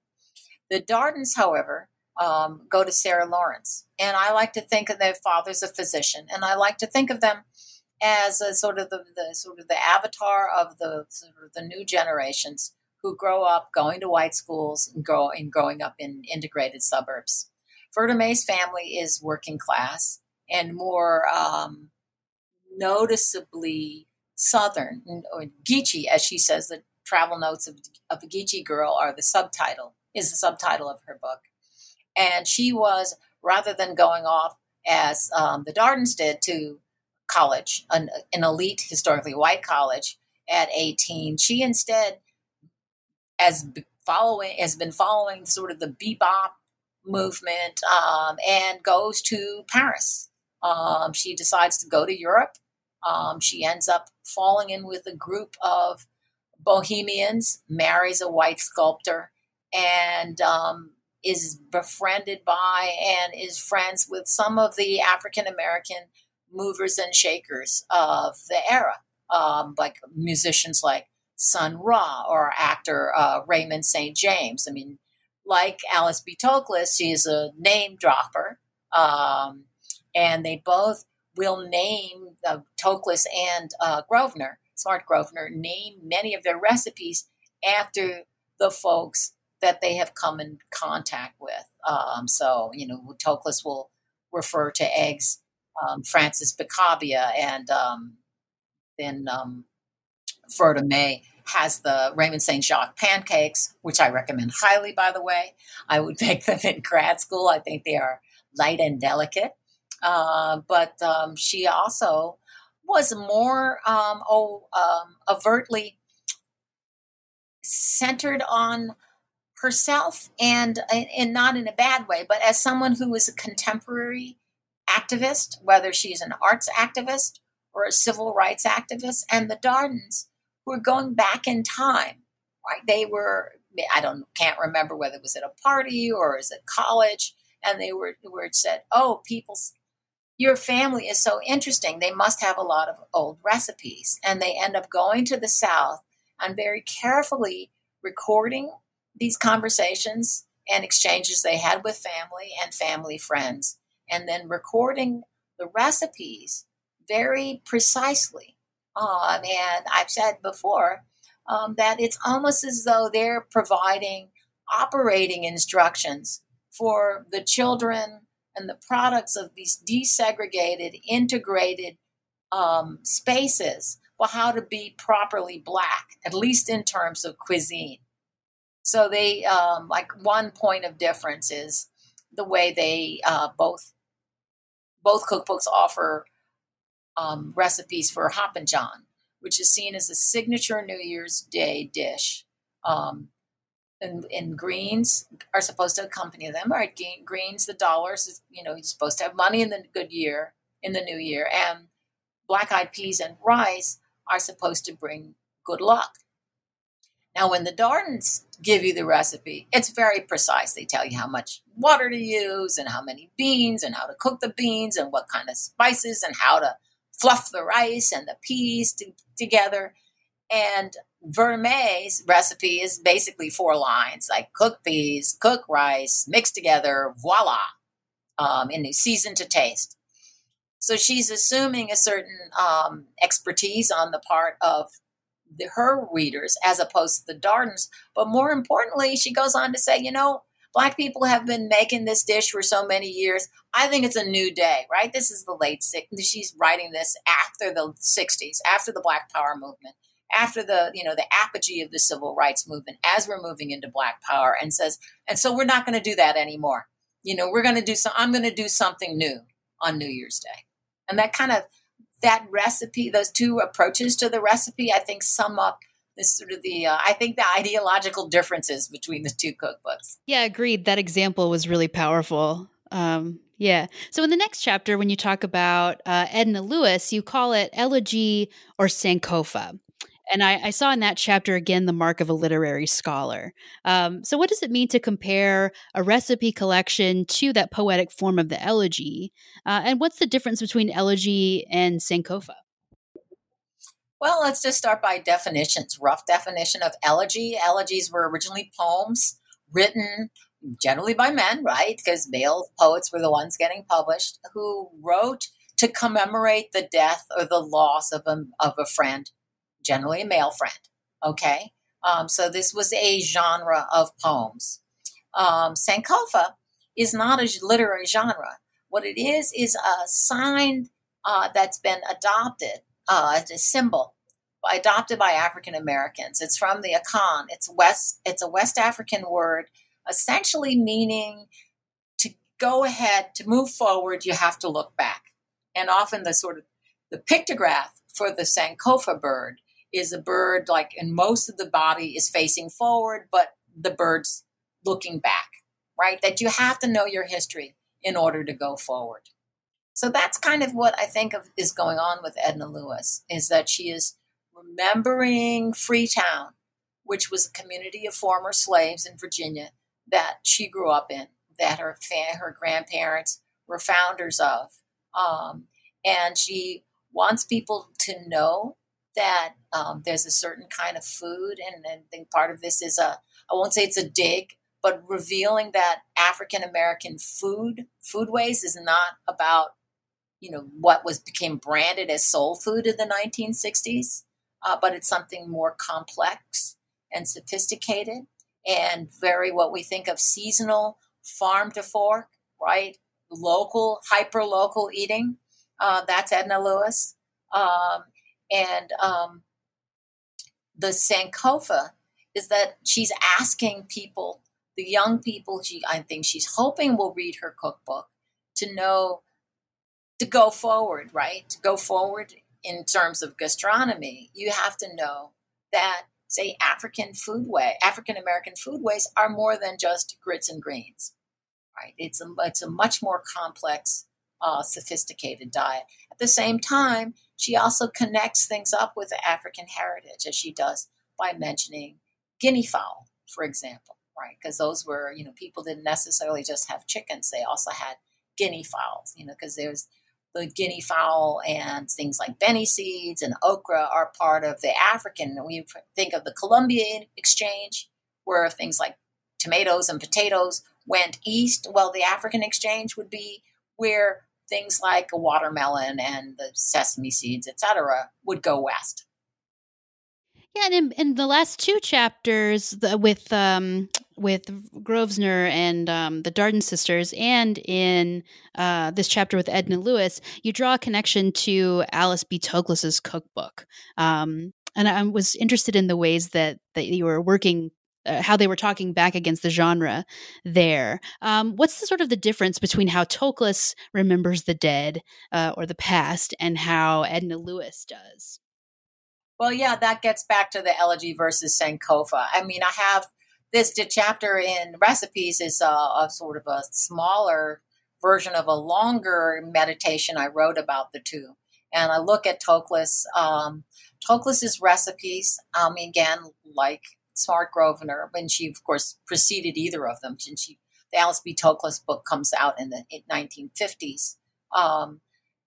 The Dardens, however, um, go to Sarah Lawrence, and I like to think of their father's a physician, and I like to think of them as a sort of the, the sort of the avatar of the sort of the new generations who grow up going to white schools and, grow, and growing up in integrated suburbs. Vertamae's family is working class and more um, noticeably Southern, or Geechee, as she says, the travel notes of, of a Geechee girl are the subtitle, is the subtitle of her book. And she was, rather than going off as um, the Dardens did to college, an, an elite, historically white college at 18, she instead as following has been following sort of the bebop movement um, and goes to Paris. Um, she decides to go to Europe um, she ends up falling in with a group of bohemians, marries a white sculptor, and um, is befriended by and is friends with some of the African American movers and shakers of the era, um, like musicians like Sun Ra or actor uh, Raymond St. Jacques. I mean, like Alice B. Toklas, she is a name dropper. Um, and they both will name uh, Toklas and uh, Grosvenor, Smart Grosvenor, name many of their recipes after the folks that they have come in contact with. Um, so, you know, Toklas will refer to eggs, um, Francis Picabia, and um, then um, Vertamae has the Raymond St. Jacques pancakes, which I recommend highly, by the way. I would make them in grad school. I think they are light and delicate. Uh, but um, she also was more um, oh, um, overtly centered on herself and and not in a bad way, but as someone who is a contemporary activist, whether she's an arts activist or a civil rights activist, and the Dardens were going back in time. Right? They were I don't can't remember whether it was at a party or is at college, and they were where it said, "Oh, people, your family is so interesting. They must have a lot of old recipes," and they end up going to the South and very carefully recording these conversations and exchanges they had with family and family friends, and then recording the recipes very precisely. Um, and I've said before um, that it's almost as though they're providing operating instructions for the children and the products of these desegregated, integrated um, spaces, well, how to be properly black, at least in terms of cuisine. So they, um, like one point of difference is the way they uh, both both cookbooks offer um, recipes for Hoppin' John, which is seen as a signature New Year's Day dish. Um, and, and, greens are supposed to accompany them. Right, greens, the dollars. You know, you're supposed to have money in the good year, in the new year, and black-eyed peas and rice are supposed to bring good luck. Now, when the Dardens give you the recipe, it's very precise. They tell you how much water to use and how many beans and how to cook the beans and what kind of spices and how to fluff the rice and the peas to, together. And Vertamae's recipe is basically four lines like cook peas, cook rice, mix together, voila, um, and season to taste. So she's assuming a certain um, expertise on the part of the, her readers as opposed to the Dardens. But more importantly, she goes on to say, you know, Black people have been making this dish for so many years. I think it's a new day, right? This is the late 60s. She's writing this after the 60s, after the Black Power movement, after the, you know, the apogee of the civil rights movement, as we're moving into Black Power, and says, and so we're not going to do that anymore. You know, we're going to do some, I'm going to do something new on New Year's Day. And that kind of, that recipe, those two approaches to the recipe, I think sum up this sort of the uh, I think the ideological differences between the two cookbooks. Yeah, agreed. That example was really powerful. Um, yeah. So in the next chapter, when you talk about uh, Edna Lewis, you call it elegy or Sankofa. And I, I, saw in that chapter again the mark of a literary scholar. Um, so, what does it mean to compare a recipe collection to that poetic form of the elegy? Uh, and what's the difference between elegy and Sankofa? Well, let's just start by definitions. Rough definition of elegy. Elegies were originally poems written generally by men, right? Because male poets were the ones getting published, who wrote to commemorate the death or the loss of a, of a friend, generally a male friend. Okay. Um, so this was a genre of poems. Um, Sankofa is not a literary genre. What it is is a sign uh, that's been adopted uh, a symbol adopted by African Americans. It's from the Akan. It's West. It's a West African word, essentially meaning to go ahead, to move forward. You have to look back, and often the sort of the pictograph for the Sankofa bird is a bird like and most of the body is facing forward, but the bird's looking back. Right, that you have to know your history in order to go forward. So that's kind of what I think of is going on with Edna Lewis is that she is remembering Freetown, which was a community of former slaves in Virginia that she grew up in, that her her grandparents were founders of, um, and she wants people to know that um, there's a certain kind of food, and I think part of this is a I won't say it's a dig, but revealing that African American food foodways is not about you know what was became branded as soul food in the 1960s uh, but it's something more complex and sophisticated and very what we think of seasonal farm to fork right? Local hyper local eating uh, that's edna lewis. Um, and um, the sankofa is that she's asking people the young people she i think she's hoping will read her cookbook to know to go forward, right? To go forward in terms of gastronomy, you have to know that say African foodway, African American foodways are more than just grits and greens. Right? It's a, it's a much more complex, uh, sophisticated diet. At the same time, she also connects things up with the African heritage, as she does by mentioning guinea fowl, for example, right? Because those were, you know, people didn't necessarily just have chickens; they also had guinea fowls, you know, because there's the guinea fowl and things like benny seeds and okra are part of the African. We think of the Columbian exchange, where things like tomatoes and potatoes went east. Well, the African exchange would be where things like a watermelon and the sesame seeds, etc., would go west. Yeah, and in, in the last two chapters the, with um, with Grosvenor and um, the Darden sisters, and in uh, this chapter with Edna Lewis, you draw a connection to Alice B. Toklas's cookbook. Um, and I was interested in the ways that that you were working uh, how they were talking back against the genre there. Um, what's the sort of the difference between how Toklas remembers the dead uh, or the past and how Edna Lewis does? Well, yeah, that gets back to the elegy versus Sankofa. I mean, I have this chapter in recipes is a, a, sort of a smaller version of a longer meditation I wrote about the two. And I look at Toklas. Um, Toklas's recipes, um, again, like Smart Grosvenor, when she, of course, preceded either of them. And she, the Alice B. Toklas book comes out in the 1950s. Um,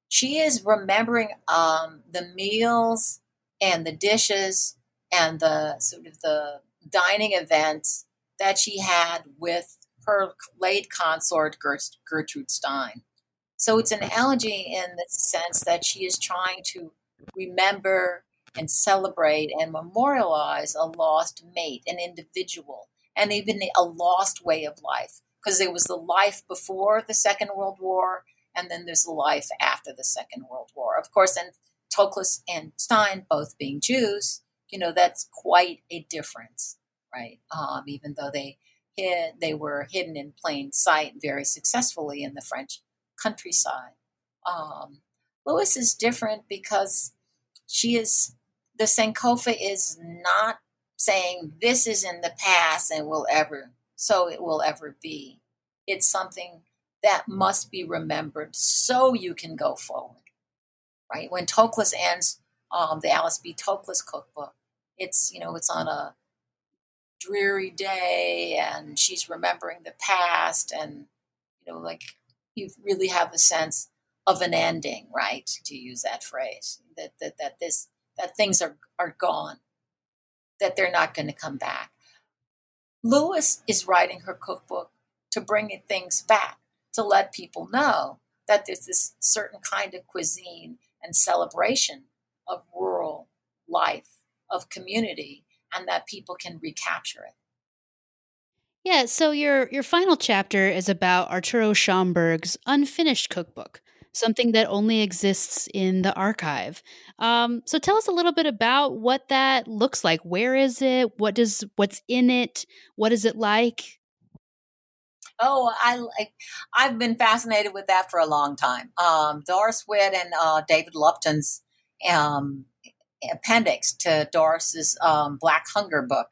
she is remembering um, the meals and the dishes and the sort of the dining events that she had with her late consort Gertrude Stein. So it's an elegy in the sense that she is trying to remember and celebrate and memorialize a lost mate, an individual, and even a lost way of life. Because there was the life before the Second World War, and then there's the life after the Second World War. Of course, and Toklas and Stein both being Jews, you know, that's quite a difference, right? Um, even though they hid, they were hidden in plain sight very successfully in the French countryside. Um, Lewis is different because she is, the Sankofa is not saying this is in the past and will ever, so it will ever be. It's something that must be remembered so you can go forward right? When Toklas ends um, the Alice B. Toklas cookbook, it's you know it's on a dreary day, and she's remembering the past, and you know like you really have a sense of an ending, right? To use that phrase, that that that this that things are are gone, that they're not going to come back. Lewis is writing her cookbook to bring things back, to let people know that there's this certain kind of cuisine and celebration of rural life, of community, and that people can recapture it. Yeah, so your your final chapter is about Arturo Schomburg's unfinished cookbook, something that only exists in the archive. Um, so tell us a little bit about what that looks like. Where is it? What does what's in it? What is it like? Oh, I. I've been fascinated with that for a long time. Um, Doris Witt and uh, David Lupton's um, appendix to Doris's um, Black Hunger book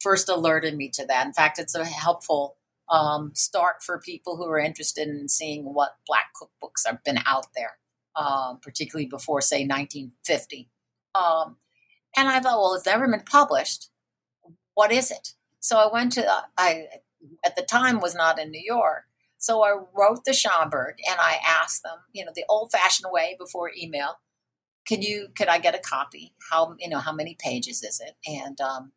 first alerted me to that. In fact, it's a helpful um, start for people who are interested in seeing what Black cookbooks have been out there, um, particularly before, say, 1950. Um, and I thought, well, it's never been published. What is it? So I went to uh, I at the time was not in New York. So I wrote the Schomburg and I asked them, you know, the old fashioned way before email, can you, could I get a copy? How, you know, how many pages is it? And um,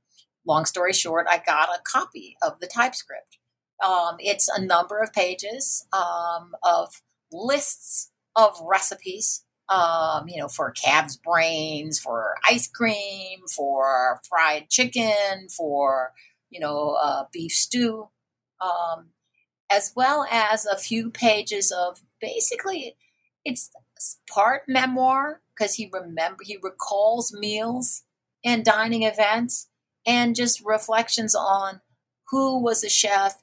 long story short, I got a copy of the typescript. Um, it's a number of pages um, of lists of recipes, um, you know, for calves' brains, for ice cream, for fried chicken, for, you know, uh, beef stew um, as well as a few pages of basically it's part memoir because he remember he recalls meals and dining events and just reflections on who was a chef,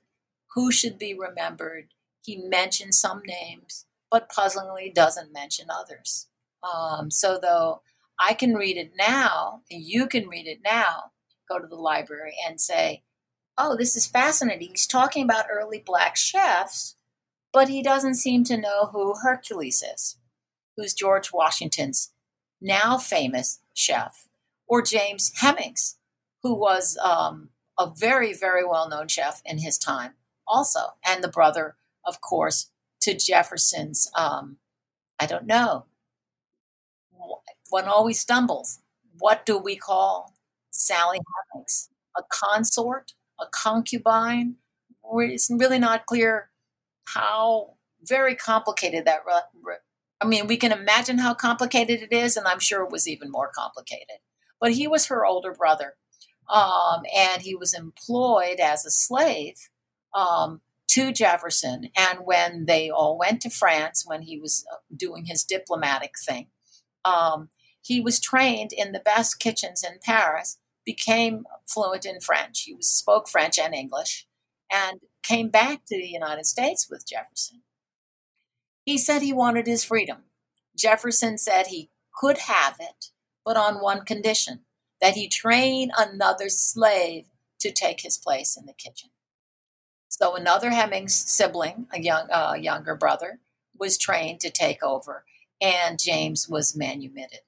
who should be remembered. He mentions some names, but puzzlingly doesn't mention others. Um, so though I can read it now, and you can read it now, go to the library and say, "Oh, this is fascinating. He's talking about early black chefs, but he doesn't seem to know who Hercules is, who's George Washington's now famous chef, or James Hemings, who was um, a very, very well known chef in his time, also, and the brother, of course, to Jefferson's. Um, I don't know. One always stumbles. What do we call Sally Hemings? A consort? A concubine? It's really not clear how very complicated that. I mean, we can imagine how complicated it is, and I'm sure it was even more complicated. But he was her older brother, um, and he was employed as a slave um, to Jefferson. And when they all went to France, when he was uh, doing his diplomatic thing, um, he was trained in the best kitchens in Paris, became fluent in French. He was, spoke French and English, and came back to the United States with Jefferson. He said he wanted his freedom. Jefferson said he could have it, but on one condition that he train another slave to take his place in the kitchen. So another Hemings sibling, a young uh, younger brother, was trained to take over, and James was manumitted.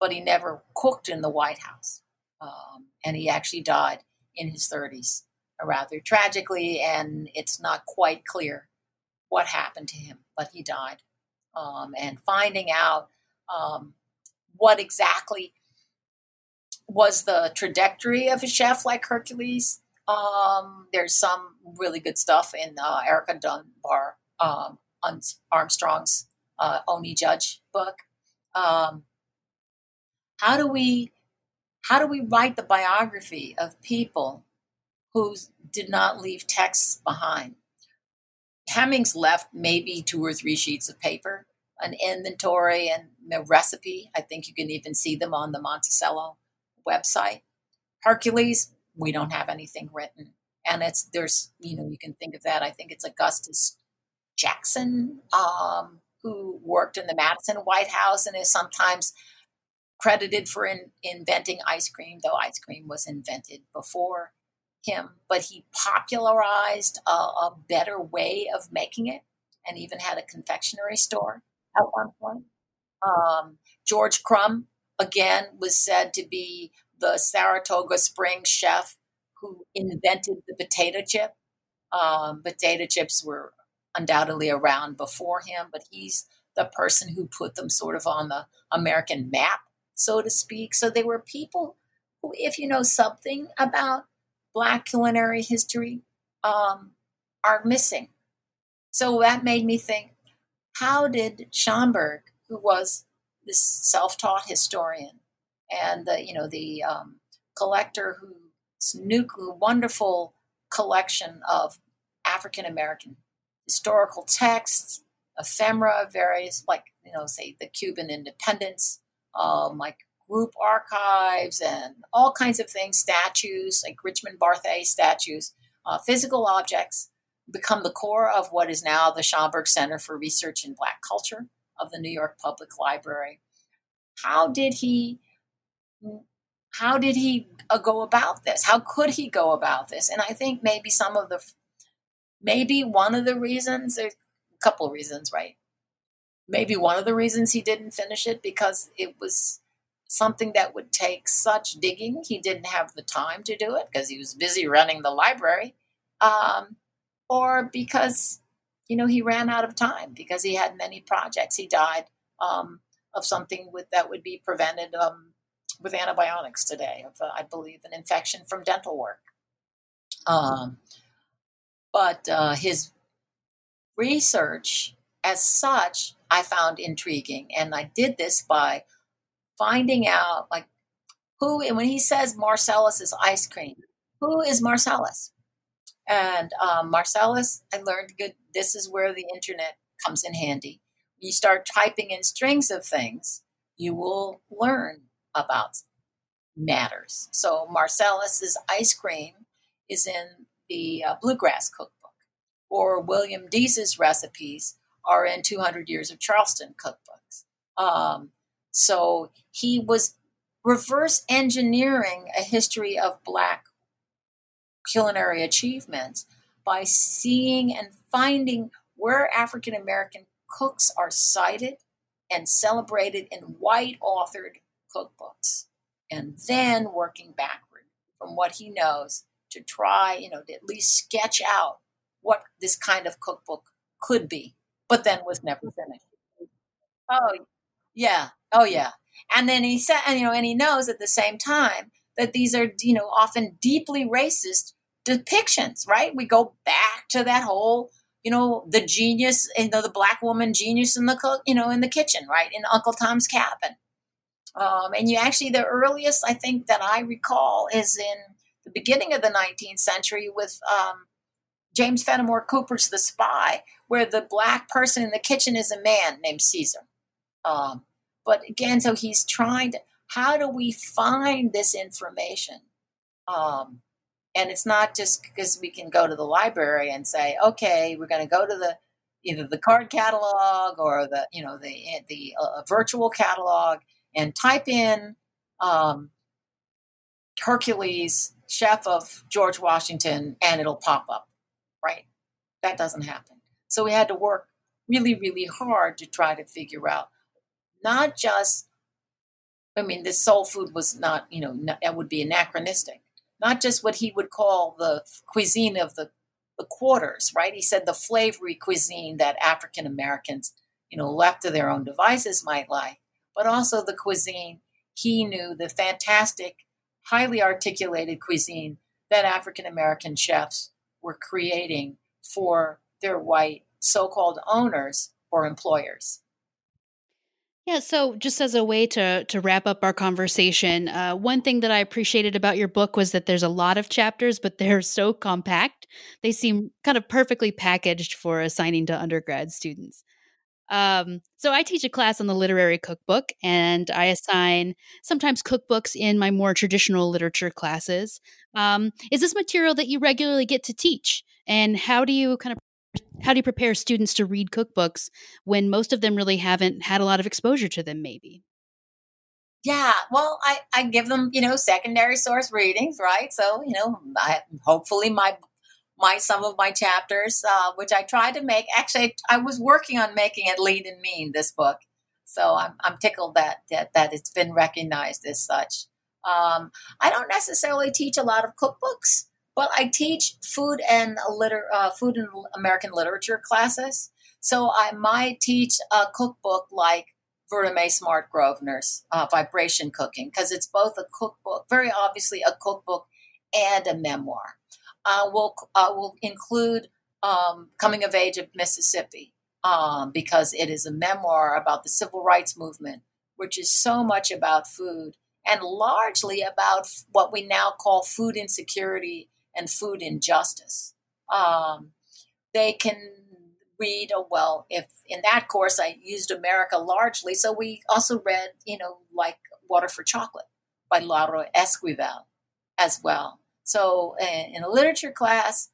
But he never cooked in the White House, um, and he actually died in his 30s, rather tragically, and it's not quite clear what happened to him, but he died. Um, and finding out um, what exactly was the trajectory of a chef like Hercules. Um, there's some really good stuff in uh, Erica Dunbar um, Armstrong's uh, Oni Judge book. Um, how do we how do we write the biography of people who did not leave texts behind? Hemings left maybe two or three sheets of paper, an inventory and a recipe. I think you can even see them on the Monticello website. Hercules, we don't have anything written. And it's there's, you know, you can think of that. I think it's Augustus Jackson, um, who worked in the Madison White House and is sometimes credited for in, inventing ice cream, though ice cream was invented before him. But he popularized a, a better way of making it and even had a confectionery store at one point. Um, George Crum, again, was said to be the Saratoga Springs chef who invented the potato chip. Um, potato chips were undoubtedly around before him, but he's the person who put them sort of on the American map, so to speak. So they were people who, if you know something about Black culinary history, um, are missing. So that made me think how did Schomburg, who was this self-taught historian and the you know the um, collector whose new wonderful collection of African American historical texts, ephemera, various like you know say the Cuban independence, um, like group archives and all kinds of things, statues like Richmond Barthé statues, uh, physical objects become the core of what is now the Schomburg Center for Research in Black Culture of the New York Public Library. How did he how did he uh, go about this? How could he go about this? And I think maybe some of the maybe one of the reasons a couple reasons, right? Maybe one of the reasons he didn't finish it because it was something that would take such digging. He didn't have the time to do it because he was busy running the library. Um, or because you know he ran out of time because he had many projects. He died um, of something with that would be prevented um, with antibiotics today. Of uh, I believe an infection from dental work. Um, but uh, his research, as such, I found intriguing, and I did this by finding out like who. And when he says Marcellus is ice cream, who is Marcellus? And um, Marcellus, I learned good. This is where the internet comes in handy. You start typing in strings of things, you will learn about matters. So Marcellus's ice cream is in the uh, Bluegrass Cookbook, or William Deas's recipes are in 200 Years of Charleston cookbooks. Um, so he was reverse engineering a history of Black culinary achievements by seeing and finding where African American cooks are cited and celebrated in white authored cookbooks, and then working backward from what he knows to try, you know, to at least sketch out what this kind of cookbook could be, but then was never finished. Oh, yeah. Oh, yeah. And then he said, and, you know, and he knows at the same time that these are, you know, often deeply racist depictions, right? We go back to that whole, you know, the genius, you know, the black woman genius in the cook, you know, in the kitchen, right, in Uncle Tom's Cabin. Um, and you actually, the earliest I think that I recall is in the beginning of the 19th century with um, James Fenimore Cooper's The Spy, where the black person in the kitchen is a man named Caesar. Um, but again, so he's trying to, how do we find this information? Um, and it's not just because we can go to the library and say, okay, we're going to go to the either the card catalog or the you know the the uh, virtual catalog and type in um, Hercules, chef of George Washington, and it'll pop up, right? That doesn't happen. So we had to work really, really hard to try to figure out not just, I mean, this soul food was not, you know, that would be anachronistic, not just what he would call the cuisine of the, the quarters, right? He said the flavory cuisine that African Americans, you know, left to their own devices might like, but also the cuisine he knew, the fantastic, highly articulated cuisine that African American chefs were creating for their white so called owners or employers. Yeah, so just as a way to to wrap up our conversation, uh, one thing that I appreciated about your book was that there's a lot of chapters, but they're so compact. They seem kind of perfectly packaged for assigning to undergrad students. Um, so I teach a class on the literary cookbook, and I assign sometimes cookbooks in my more traditional literature classes. Um, is this material that you regularly get to teach? And how do you kind of how do you prepare students to read cookbooks when most of them really haven't had a lot of exposure to them maybe yeah well i i give them you know secondary source readings right so you know i hopefully my my some of my chapters uh, which i tried to make actually i was working on making it lean and mean this book so i'm, I'm tickled that, that that it's been recognized as such um, i don't necessarily teach a lot of cookbooks but I teach food and liter- uh, food and American literature classes. So I might teach a cookbook like Vertamae Smart Grosvenor's uh, Vibration Cooking because it's both a cookbook, very obviously a cookbook and a memoir. Uh, we'll uh, will include um, Coming of Age of Mississippi um, because it is a memoir about the civil rights movement, which is so much about food and largely about what we now call food insecurity and food injustice. Um, they can read, oh, well, if in that course I used America largely, so we also read, you know, like Water for Chocolate by Laura Esquivel as well. So in a literature class,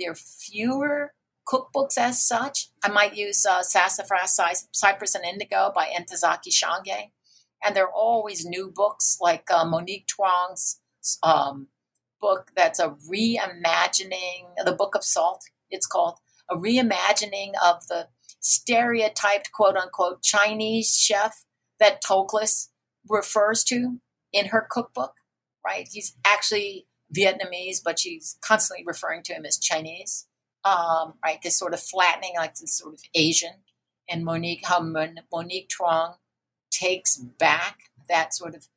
there are fewer cookbooks as such. I might use uh, Sassafras, Cypress, and Indigo by Ntozake Shange. And there are always new books like uh, Monique Truong's um, book that's a reimagining, the Book of Salt, it's called, a reimagining of the stereotyped quote unquote Chinese chef that Toklas refers to in her cookbook, right? He's actually Vietnamese, but she's constantly referring to him as Chinese, um, right? This sort of flattening, like this sort of Asian. And Monique, how Monique Truong takes back that sort of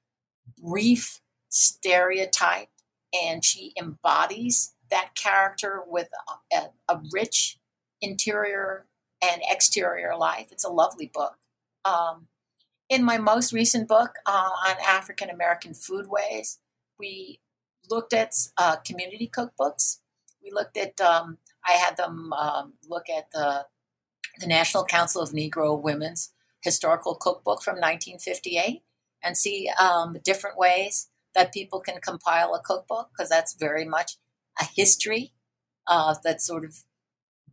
brief stereotype and she embodies that character with a, a, a rich interior and exterior life. It's a lovely book. Um, in my most recent book uh, on African American foodways, we looked at uh, community cookbooks. We looked at, um, I had them um, look at the, the National Council of Negro Women's historical cookbook from 1958 and see um, different ways that people can compile a cookbook because that's very much a history uh, that's sort of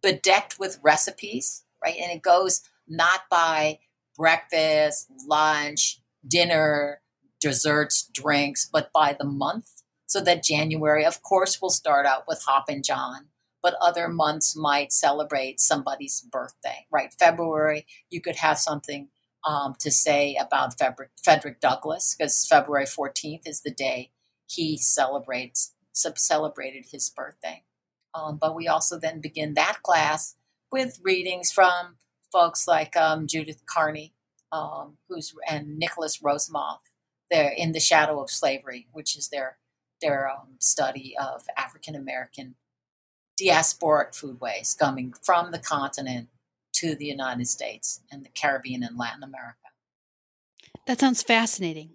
bedecked with recipes, right? And it goes not by breakfast, lunch, dinner, desserts, drinks, but by the month. So that January, of course, will start out with Hoppin' John, but other months might celebrate somebody's birthday, right? February, you could have something um, to say about Frederick, Douglass because February 14th is the day he celebrates celebrated his birthday. Um, but we also then begin that class with readings from folks like um, Judith Carney, um, who's and Nicholas Rosomoff. They're in the shadow of slavery, which is their their um, study of African American diasporic foodways coming from the continent to the United States and the Caribbean and Latin America. That sounds fascinating.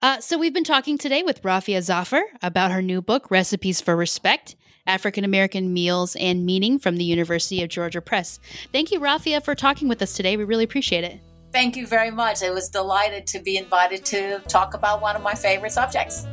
Uh, so, we've been talking today with Rafia Zafar about her new book, Recipes for Respect African American Meals and Meaning from the University of Georgia Press. Thank you, Rafia, for talking with us today. We really appreciate it. Thank you very much. I was delighted to be invited to talk about one of my favorite subjects.